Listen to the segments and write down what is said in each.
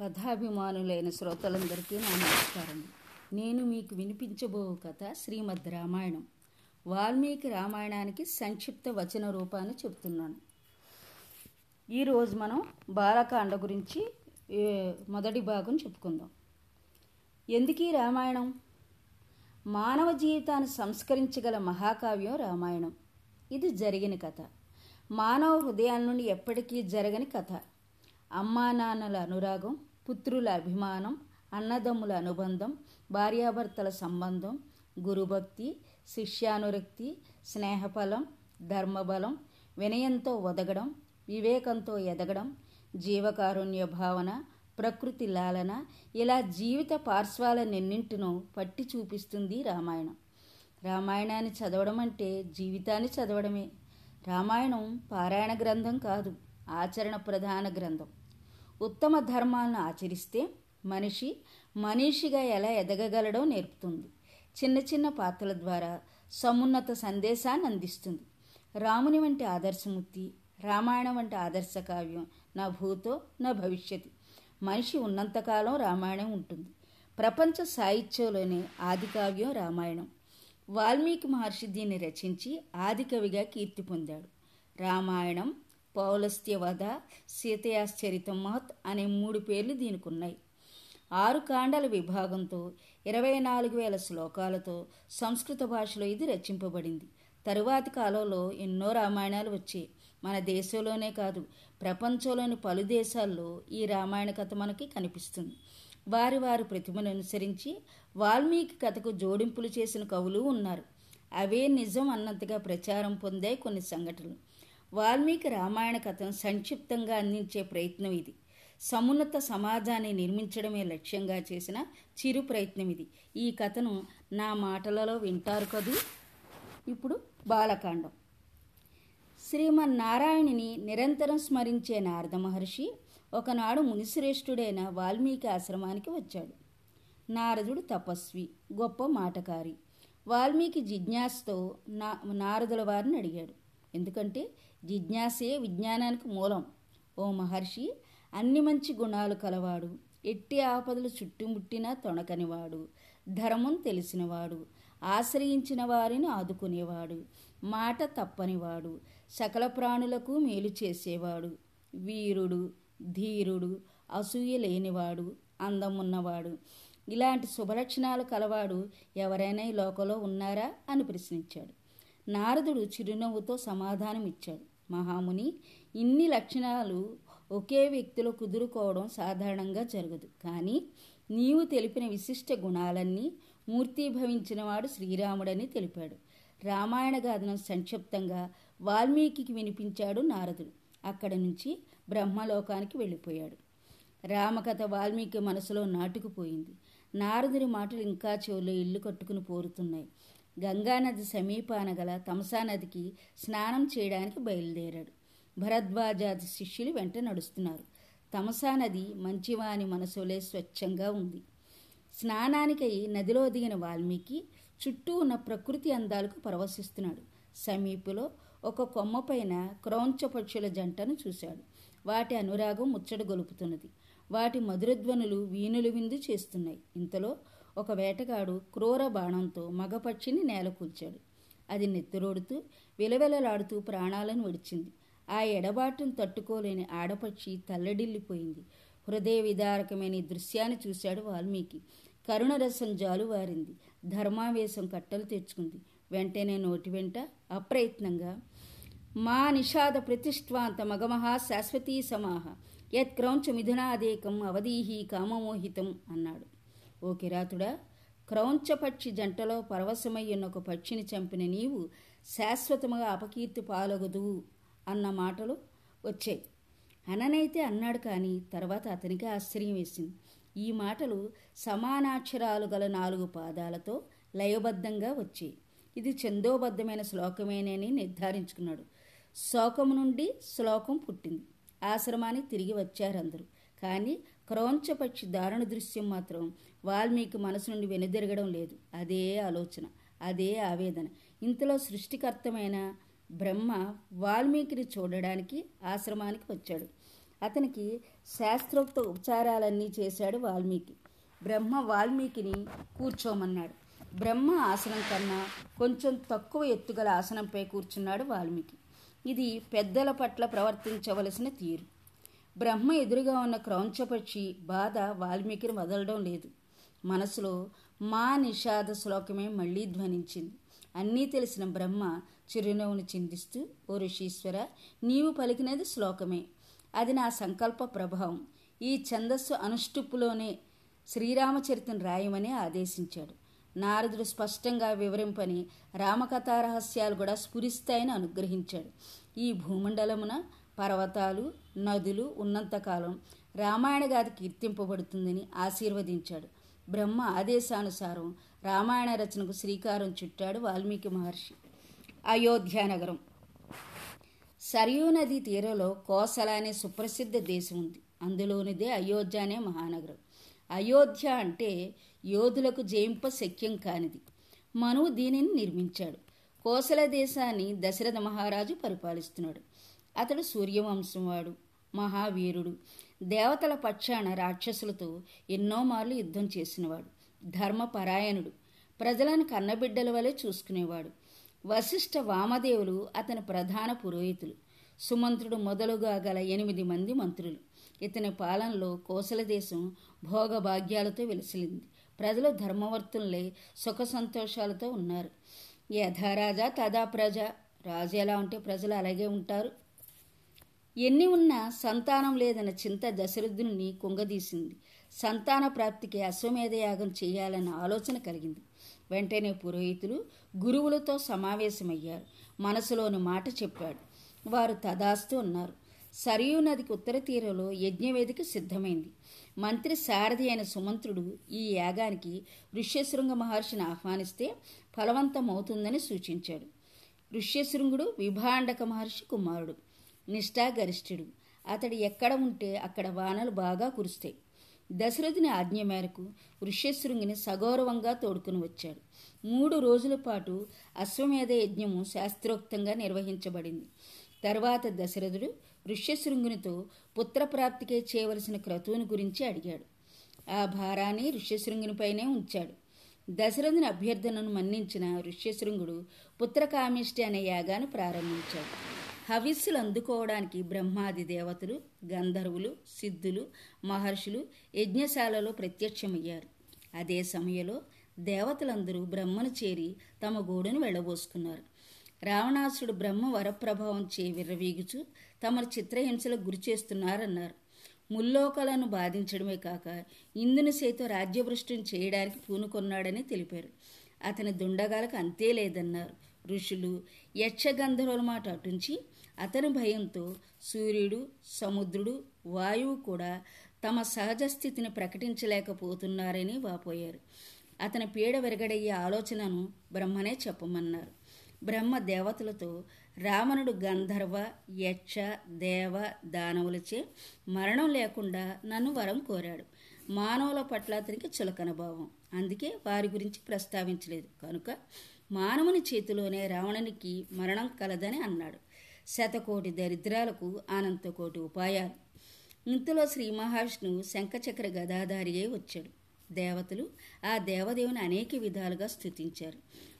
కథాభిమానులైన శ్రోతలందరికీ నా నమస్కారం. నేను మీకు వినిపించబో కథ శ్రీమద్ రామాయణం. వాల్మీకి రామాయణానికి సంక్షిప్త వచన రూపాన్ని చెబుతున్నాను. ఈరోజు మనం బాలకాండ గురించి మొదటి భాగం చెప్పుకుందాం. ఎందుకీ రామాయణం? మానవ జీవితాన్ని సంస్కరించగల మహాకావ్యం రామాయణం. ఇది జరిగిన కథ. మానవ హృదయాల నుండి ఎప్పటికీ జరగని కథ. అమ్మా నాన్నల అనురాగం పుత్రుల అభిమానం అన్నదమ్ముల అనుబంధం భార్యాభర్తల సంబంధం గురుభక్తి శిష్యానురక్తి స్నేహఫలం ధర్మబలం వినయంతో ఒదగడం వివేకంతో ఎదగడం జీవకారుణ్య భావన ప్రకృతి లాలన ఇలా జీవిత పార్శ్వాలన్నింటినో పట్టి చూపిస్తుంది రామాయణం. రామాయణాన్ని చదవడం అంటే జీవితాన్ని చదవడమే. రామాయణం పారాయణ గ్రంథం కాదు ఆచరణ ప్రధాన గ్రంథం. ఉత్తమ ధర్మాలను ఆచరిస్తే మనిషి మనిషిగా ఎలా ఎదగగలడో నేర్పుతుంది. చిన్న చిన్న పాత్రల ద్వారా సమున్నత సందేశాన్ని అందిస్తుంది. రాముని వంటి ఆదర్శమూర్తి రామాయణం వంటి ఆదర్శ కావ్యం నా భూతో నా భవిష్యత్తు మనిషి ఉన్నంతకాలం రామాయణం ఉంటుంది. ప్రపంచ సాహిత్యంలోనే ఆది కావ్యం రామాయణం. వాల్మీకి మహర్షి దీన్ని రచించి ఆదికవిగా కీర్తి పొందాడు. రామాయణం పౌలస్త్యవధ సీతయాశ్చరితమాత్ అనే మూడు పేర్లు దీనికి ఉన్నాయి ఆరు కాండల విభాగంతో ఇరవై నాలుగు వేల శ్లోకాలతో సంస్కృత భాషలో ఇది రచింపబడింది. తరువాతి కాలంలో ఎన్నో రామాయణాలు వచ్చాయి. మన దేశంలోనే కాదు ప్రపంచంలోని పలు దేశాల్లో ఈ రామాయణ కథ మనకి కనిపిస్తుంది. వారి వారి ప్రతిమను అనుసరించి వాల్మీకి కథకు జోడింపులు చేసిన కవులు ఉన్నారు. అవే నిజం అన్నంతగా ప్రచారం పొందాయి కొన్ని సంఘటనలు. వాల్మీకి రామాయణ కథను సంక్షిప్తంగా అందించే ప్రయత్నం ఇది. సమున్నత సమాజాన్ని నిర్మించడమే లక్ష్యంగా చేసిన చిరు ప్రయత్నం ఇది. ఈ కథను నా మాటలలో వింటారు కదూ? ఇప్పుడు బాలకాండం. శ్రీమన్నారాయణిని నిరంతరం స్మరించే నారద మహర్షి ఒకనాడు మునిశ్రేష్ఠుడైన వాల్మీకి ఆశ్రమానికి వచ్చాడు. నారదుడు తపస్వి గొప్ప మాటకారి. వాల్మీకి జిజ్ఞాసతో నా నారదుల వారిని అడిగాడు. ఎందుకంటే జిజ్ఞాసే విజ్ఞానానికి మూలం. ఓ మహర్షి అన్ని మంచి గుణాలు కలవాడు. ఎట్టి ఆపదలు చుట్టుముట్టినా తొణకనివాడు. ధర్మం తెలిసినవాడు. ఆశ్రయించిన వారిని ఆదుకునేవాడు. మాట తప్పనివాడు. సకల ప్రాణులకు మేలు చేసేవాడు. వీరుడు ధీరుడు అసూయ లేనివాడు అందమున్నవాడు. ఇలాంటి శుభలక్షణాలు కలవాడు ఎవరైనా ఈ లోకంలో ఉన్నారా? అని ప్రశ్నించాడు. నారదుడు చిరునవ్వుతో సమాధానం ఇచ్చాడు మహాముని ఇన్ని లక్షణాలు ఒకే వ్యక్తిలో కుదురుకోవడం సాధారణంగా జరగదు. కానీ నీవు తెలిపిన విశిష్ట గుణాలన్నీ మూర్తీభవించినవాడు శ్రీరాముడని తెలిపాడు. రామాయణ గాథను సంక్షిప్తంగా వాల్మీకి వినిపించాడు నారదుడు. అక్కడి నుంచి బ్రహ్మలోకానికి వెళ్ళిపోయాడు. రామకథ వాల్మీకి మనసులో నాటుకుపోయింది. నారదుడి మాటలు ఇంకా చెవులో ఇల్లు కట్టుకుని పోరుతున్నాయి. గంగానది సమీపాన గల తమసా నదికి స్నానం చేయడానికి బయలుదేరాడు. భరద్వాజాది శిష్యులు వెంట నడుస్తున్నారు. తమసా నది మంచివాని మనసులే స్వచ్ఛంగా ఉంది. స్నానానికై నదిలో దిగిన వాల్మీకి చుట్టూ ఉన్న ప్రకృతి అందాలకు పరవశిస్తున్నాడు. సమీపంలో ఒక కొమ్మపైన క్రౌంచ పక్షుల జంటను చూశాడు. వాటి అనురాగం ముచ్చట గొలుపుతున్నది. వాటి మధురధ్వనులు వీణులు విందు చేస్తున్నాయి. ఇంతలో ఒక వేటగాడు క్రూర బాణంతో మగపక్షిని నేలకూల్చాడు. అది నెత్తురోడుతూ విలవిలలాడుతూ ప్రాణాలను విడిచింది. ఆ ఎడబాటును తట్టుకోలేని ఆడపక్షి తల్లడిల్లిపోయింది. హృదయ విదారకమైన దృశ్యాన్ని చూశాడు వాల్మీకి. కరుణరసం జాలువారింది. ధర్మావేశం కట్టలు తెచ్చుకుంది. వెంటనే నోటి వెంట అప్రయత్నంగా మా నిషాద ప్రతిష్ఠాంత మగమహా శాశ్వతీ సమాహ. యత్ క్రౌంచ మిథునాదేకం అవధీహి కామమోహితం అన్నాడు. ఓ కిరాతుడా క్రౌంచపక్షి జంటలో పరవశమయ్యున్న ఒక పక్షిని చంపిన నీవు శాశ్వతముగా అపకీర్తి పాలగదు అన్న మాటలు వచ్చాయి. అననైతే అన్నాడు కానీ తర్వాత అతనికి ఆశ్చర్యం వేసింది. ఈ మాటలు సమానాక్షరాలు గల నాలుగు పాదాలతో లయబద్ధంగా వచ్చాయి. ఇది చందోబద్ధమైన శ్లోకమేనని నిర్ధారించుకున్నాడు. శోకము నుండి శ్లోకం పుట్టింది. ఆశ్రమానికి తిరిగి వచ్చారందరూ. కానీ క్రౌంచపక్షి దారుణ దృశ్యం మాత్రం వాల్మీకి మనసు నుండి వెనుదిరగడం లేదు. అదే ఆలోచన అదే ఆవేదన. ఇంతలో సృష్టికర్తమైన బ్రహ్మ వాల్మీకిని చూడడానికి ఆశ్రమానికి వచ్చాడు. అతనికి శాస్త్రోక్త ఉపచారాలన్నీ చేశాడు వాల్మీకి. బ్రహ్మ వాల్మీకిని కూర్చోమన్నాడు. బ్రహ్మ ఆసనం కన్నా కొంచెం తక్కువ ఎత్తుగల ఆసనంపై కూర్చున్నాడు వాల్మీకి. ఇది పెద్దల పట్ల ప్రవర్తించవలసిన తీరు. బ్రహ్మ ఎదురుగా ఉన్న క్రౌంచపక్షి బాధ వాల్మీకిని వదలడం లేదు. మనసులో మా నిషాద శ్లోకమే మళ్ళీ ధ్వనించింది. అన్నీ తెలిసిన బ్రహ్మ చిరునవ్వును చిందిస్తూ ఓ ఋషీశ్వర నీవు పలికినది శ్లోకమే. అది నా సంకల్ప ప్రభావం. ఈ ఛందస్సు అనుష్టుప్పులోనే శ్రీరామచరితను రాయమని ఆదేశించాడు. నారదుడు స్పష్టంగా వివరింపని రామకథా రహస్యాలు కూడా స్ఫురిస్తాయని అనుగ్రహించాడు. ఈ భూమండలమున పర్వతాలు నదులు ఉన్నంతకాలం రామాయణ గాథ కీర్తింపబడుతుందని ఆశీర్వదించాడు. బ్రహ్మ ఆదేశానుసారం రామాయణ రచనకు శ్రీకారం చుట్టాడు వాల్మీకి మహర్షి. అయోధ్యానగరం సరియూ నది తీరంలో కోసల అనే సుప్రసిద్ధ దేశం ఉంది. అందులోనిదే అయోధ్య అనే మహానగరం. అయోధ్య అంటే యోధులకు జయింప శక్యం కానిది. మనువు దీనిని నిర్మించాడు. కోసల దేశాన్ని దశరథ మహారాజు పరిపాలిస్తున్నాడు. అతడు సూర్యవంశం వాడు మహావీరుడు. దేవతల పక్షాన రాక్షసులతో ఎన్నో మార్లు యుద్ధం చేసినవాడు. ధర్మపరాయణుడు. ప్రజలను కన్నబిడ్డల వలె చూసుకునేవాడు. వశిష్ఠ వామదేవులు అతని ప్రధాన పురోహితులు. సుమంత్రుడు మొదలుగా గల ఎనిమిది మంది మంత్రులు. ఇతని పాలనలో కోసల దేశం భోగభాగ్యాలతో వెలిసిలింది ప్రజలు ధర్మవర్తులే సుఖ సంతోషాలతో ఉన్నారు. యథారాజా తదా ప్రజ రాజు ఎలా ఉంటే ప్రజలు అలాగే ఉంటారు. ఎన్ని ఉన్నా సంతానం లేదన్న చింత దశరథుని కుంగదీసింది. సంతాన ప్రాప్తికి అశ్వమేధయాగం చేయాలన్న ఆలోచన కలిగింది. వెంటనే పురోహితులు గురువులతో సమావేశమయ్యారు. మనసులోని మాట చెప్పాడు. వారు తదాస్తు ఉన్నారు. సరియు నదికి ఉత్తర తీరంలో యజ్ఞవేదిక సిద్ధమైంది. మంత్రి సారథి అయిన సుమంత్రుడు ఈ యాగానికి ఋష్యశృంగ మహర్షిని ఆహ్వానిస్తే ఫలవంతమవుతుందని సూచించాడు. ఋష్యశృంగుడు విభాండక మహర్షి కుమారుడు. నిష్ఠాగరిష్ఠుడు. అతడు ఎక్కడ ఉంటే అక్కడ వానలు బాగా కురుస్తాయి. దశరథుని ఆజ్ఞ మేరకు ఋష్యశృంగిని సగౌరవంగా తోడుకుని వచ్చాడు. మూడు రోజుల పాటు అశ్వమేధ యజ్ఞము శాస్త్రోక్తంగా నిర్వహించబడింది. తర్వాత దశరథుడు ఋష్యశృంగునితో పుత్రప్రాప్తికే చేయవలసిన క్రతువుని గురించి అడిగాడు. ఆ భారాన్ని ఋష్యశృంగునిపైనే ఉంచాడు. దశరథుని అభ్యర్థనను మన్నించిన ఋష్యశృంగుడు పుత్రకామిష్టి అనే యాగాన్ని ప్రారంభించాడు. హవిస్సులు అందుకోవడానికి బ్రహ్మాది దేవతలు గంధర్వులు సిద్ధులు మహర్షులు యజ్ఞశాలలో ప్రత్యక్షమయ్యారు. అదే సమయంలో దేవతలందరూ బ్రహ్మను చేరి తమ గోడును వెళ్ళబోసుకున్నారు. రావణాసుడు బ్రహ్మ వరప్రభావం చే విర్రవీగుచు తమను చిత్రహింసలకు గురి చేస్తున్నారన్నారు. ముల్లోకాలను బాధించడమే కాక ఇందుని సైతం రాజ్యభ్రష్టుని చేయడానికి పూనుకొన్నాడని తెలిపారు. అతని దుండగాలకు అంతే లేదన్నారు. ఋషులు యక్షగంధర్వుల మాట అటుంచి అతని భయంతో సూర్యుడు సముద్రుడు వాయువు కూడా తమ సహజ స్థితిని ప్రకటించలేకపోతున్నారని వాపోయారు. అతని పీడ విరగడయ్యే ఆలోచనను బ్రహ్మనే చెప్పమన్నారు. బ్రహ్మ దేవతలతో రావణుడు గంధర్వ యక్ష దేవ దానవులచే మరణం లేకుండా నన్ను వరం కోరాడు. మానవుల పట్ల అతనికి చులకన భావం. అందుకే వారి గురించి ప్రస్తావించలేదు. కనుక మానవుని చేతిలోనే రావణునికి మరణం కలదని అన్నాడు. శతకోటి దరిద్రాలకు అనంతకోటి ఉపాయాలు. ఇంతలో శ్రీ మహావిష్ణువు శంఖచక్ర గదాధారి అయి వచ్చాడు. దేవతలు ఆ దేవదేవుని అనేక విధాలుగా స్థుతించారు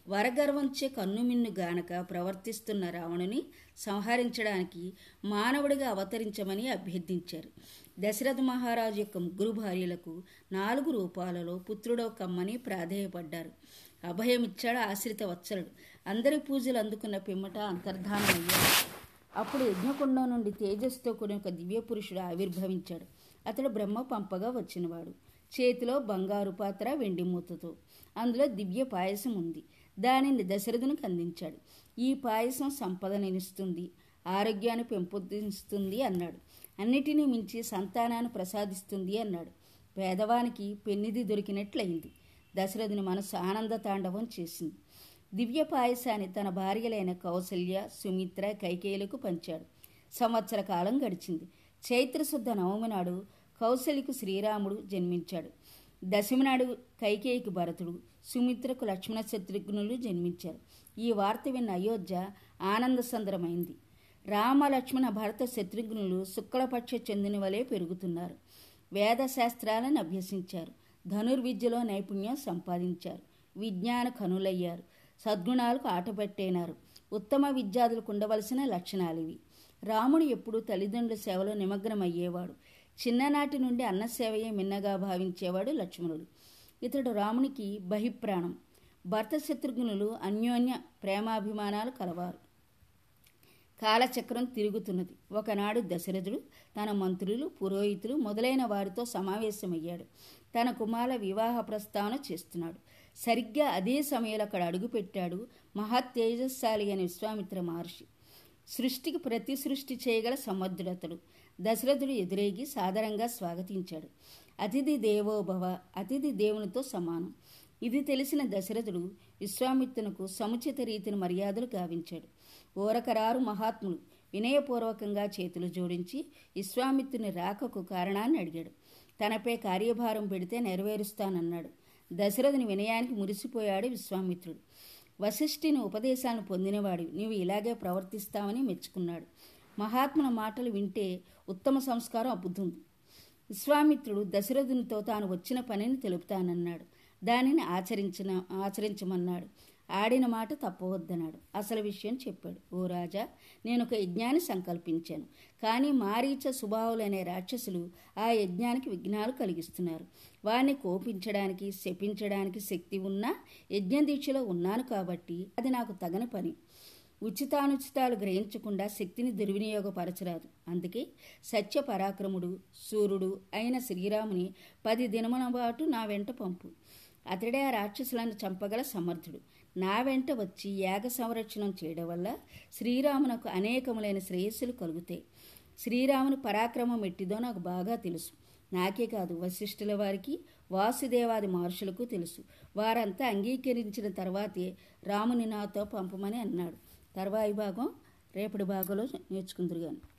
వరగర్వంచే కన్నుమిన్ను గానక ప్రవర్తిస్తున్న రావణుని సంహరించడానికి మానవుడిగా అవతరించమని అభ్యర్థించారు. దశరథ మహారాజు యొక్క ముగ్గురు భార్యలకు నాలుగు రూపాలలో పుత్రుడో కమ్మని ప్రాధేయపడ్డారు. అభయమిచ్చాడు ఆశ్రిత వత్సలుడు. అందరి పూజలు అందుకున్న పిమ్మట అంతర్ధానమయ్యాడు. అప్పుడు యజ్ఞకుండం నుండి తేజస్తో కూడిన ఒక దివ్య పురుషుడు ఆవిర్భవించాడు. అతడు బ్రహ్మ పంపగా వచ్చినవాడు. చేతిలో బంగారు పాత్ర వెండి మూతతో. అందులో దివ్య పాయసం ఉంది. దానిని దశరథునికి అందించాడు. ఈ పాయసం సంపదనిస్తుంది ఆరోగ్యాన్ని పెంపొందిస్తుంది అన్నాడు. అన్నిటినీ మించి సంతానాన్ని ప్రసాదిస్తుంది అన్నాడు. పేదవానికి పెన్నిది దొరికినట్లయింది. దశరథుని మనసు ఆనంద తాండవం చేసింది. దివ్య పాయసాన్ని తన భార్యలైన కౌసల్య సుమిత్ర కైకేయులకు పంచాడు. సంవత్సర కాలం గడిచింది. చైత్రశుద్ధ నవమి నాడు కౌశలికు శ్రీరాముడు జన్మించాడు. దశమి నాడు కైకేయికి భరతుడు సుమిత్రకు లక్ష్మణ శత్రుఘ్నులు జన్మించారు. ఈ వార్త విన్న అయోధ్య ఆనంద సందరమైంది. రామ లక్ష్మణ భరత శత్రుఘ్నులు శుక్లపక్ష చెందిన వలె పెరుగుతున్నారు. వేదశాస్త్రాలను అభ్యసించారు. ధనుర్విద్యలో నైపుణ్యం సంపాదించారు. విజ్ఞాన కనులయ్యారు. సద్గుణాలకు ఆటపెట్టేనారు. ఉత్తమ విద్యార్థులకు ఉండవలసిన లక్షణాలు ఇవి రాముడు ఎప్పుడూ తల్లిదండ్రుల సేవలో నిమగ్నమయ్యేవాడు. చిన్ననాటి నుండి అన్నసేవయే మిన్నగా భావించేవాడు లక్ష్మణుడు. ఇతడు రామునికి బహిప్రాణం. భర్త శత్రుఘ్నులు అన్యోన్య ప్రేమాభిమానాలు కలవారు. కాలచక్రం తిరుగుతున్నది. ఒకనాడు దశరథుడు తన మంత్రులు పురోహితులు మొదలైన వారితో సమావేశమయ్యాడు. తన కుమార వివాహ ప్రస్తావన చేస్తున్నాడు. సరిగ్గా అదే సమయంలో అక్కడ అడుగుపెట్టాడు మహత్ తేజస్శాలి అని విశ్వామిత్ర మహర్షి. సృష్టికి ప్రతి సృష్టి చేయగల సమర్థుడతడు. దశరథుడు ఎదురేగి సాదరంగా స్వాగతించాడు. అతిథి దేవోభవ అతిథి దేవునితో సమానం. ఇది తెలిసిన దశరథుడు విశ్వామిత్రునకు సముచిత రీతిని మర్యాదలు గావించాడు. ఓరకరారు మహాత్ములు వినయపూర్వకంగా చేతులు జోడించి విశ్వామిత్రుని రాకకు కారణాన్ని అడిగాడు. తనపై కార్యభారం పెడితే నెరవేరుస్తానన్నాడు. దశరథుని వినయానికి మురిసిపోయాడు విశ్వామిత్రుడు. వశిష్ఠిని ఉపదేశాలను పొందినవాడు. నీవు ఇలాగే ప్రవర్తిస్తావని మెచ్చుకున్నాడు. మహాత్ముల మాటలు వింటే ఉత్తమ సంస్కారం అబ్బుతుంది. విశ్వామిత్రుడు దశరథునితో తాను వచ్చిన పనిని తెలుపుతానన్నాడు. దానిని ఆచరించిన ఆచరించమన్నాడు. ఆడిన మాట తప్పవద్దన్నాడు. అసలు విషయం చెప్పాడు. ఓ రాజా నేను ఒక యజ్ఞాన్ని సంకల్పించాను. కానీ మారీచ సుభావులనే రాక్షసులు ఆ యజ్ఞానికి విఘ్నాలు కలిగిస్తున్నారు. వారిని కోపించడానికి శపించడానికి శక్తి ఉన్నా యజ్ఞ దీక్షలో ఉన్నాను కాబట్టి అది నాకు తగని పని. ఉచితానుచితాలు గ్రహించకుండా శక్తిని దుర్వినియోగపరచరాదు. అందుకే సత్య పరాక్రముడు సూర్యుడు అయిన శ్రీరాముని పది దినముల పాటు నా వెంట పంపు. అతడే ఆ రాక్షసులను చంపగల సమర్థుడు. నా వెంట వచ్చి యాగ సంరక్షణం చేయడం వల్ల శ్రీరామునకు అనేకములైన శ్రేయస్సులు కలుగుతాయి. శ్రీరాముని పరాక్రమం ఎట్టిదో నాకు బాగా తెలుసు. నాకే కాదు వశిష్ఠుల వారికి వాసుదేవాది మహర్షులకు తెలుసు. వారంతా అంగీకరించిన తర్వాతే రాముని నాతో పంపమని అన్నాడు. తర్వాయి భాగం రేపటి భాగంలో నేర్చుకుందరు